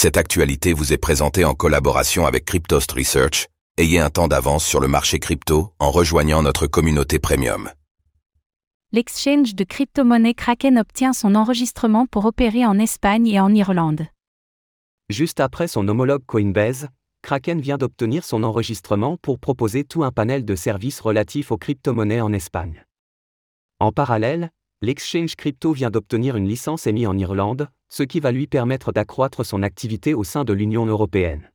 Cette actualité vous est présentée en collaboration avec Cryptost Research. Ayez un temps d'avance sur le marché crypto en rejoignant notre communauté premium. L'exchange de crypto-monnaie Kraken obtient son enregistrement pour opérer en Espagne et en Irlande. Juste après son homologue Coinbase, Kraken vient d'obtenir son enregistrement pour proposer tout un panel de services relatifs aux crypto-monnaies en Espagne. En parallèle, l'exchange crypto vient d'obtenir une licence émise en Irlande, ce qui va lui permettre d'accroître son activité au sein de l'Union européenne.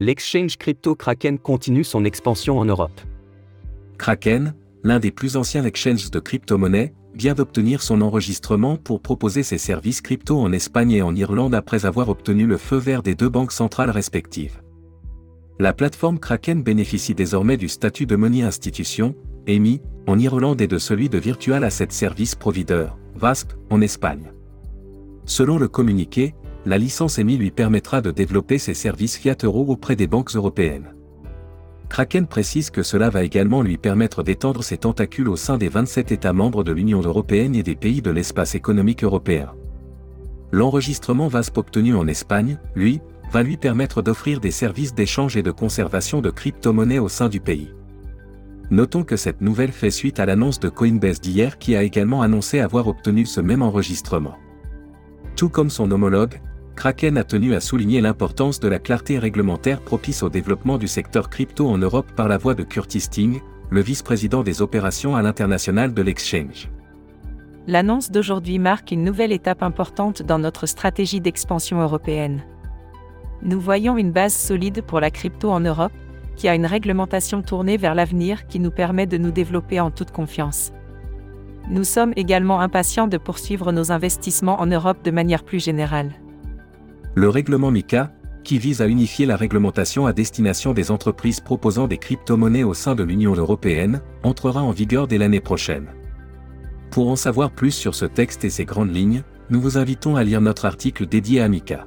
L'exchange crypto Kraken continue son expansion en Europe. Kraken, l'un des plus anciens exchanges de crypto-monnaies, vient d'obtenir son enregistrement pour proposer ses services crypto en Espagne et en Irlande après avoir obtenu le feu vert des deux banques centrales respectives. La plateforme Kraken bénéficie désormais du statut de money institution, émis, en Irlande et de celui de Virtual Asset Service Provider, VASP, en Espagne. Selon le communiqué, la licence émise lui permettra de développer ses services fiat euro auprès des banques européennes. Kraken précise que cela va également lui permettre d'étendre ses tentacules au sein des 27 États membres de l'Union européenne et des pays de l'espace économique européen. L'enregistrement VASP obtenu en Espagne, lui, va lui permettre d'offrir des services d'échange et de conservation de crypto-monnaies au sein du pays. Notons que cette nouvelle fait suite à l'annonce de Coinbase d'hier qui a également annoncé avoir obtenu ce même enregistrement. Tout comme son homologue, Kraken a tenu à souligner l'importance de la clarté réglementaire propice au développement du secteur crypto en Europe par la voix de Curtis Sting, le vice-président des opérations à l'international de l'exchange. L'annonce d'aujourd'hui marque une nouvelle étape importante dans notre stratégie d'expansion européenne. Nous voyons une base solide pour la crypto en Europe, qui a une réglementation tournée vers l'avenir qui nous permet de nous développer en toute confiance. Nous sommes également impatients de poursuivre nos investissements en Europe de manière plus générale. Le règlement MICA, qui vise à unifier la réglementation à destination des entreprises proposant des crypto-monnaies au sein de l'Union européenne, entrera en vigueur dès l'année prochaine. Pour en savoir plus sur ce texte et ses grandes lignes, nous vous invitons à lire notre article dédié à MICA.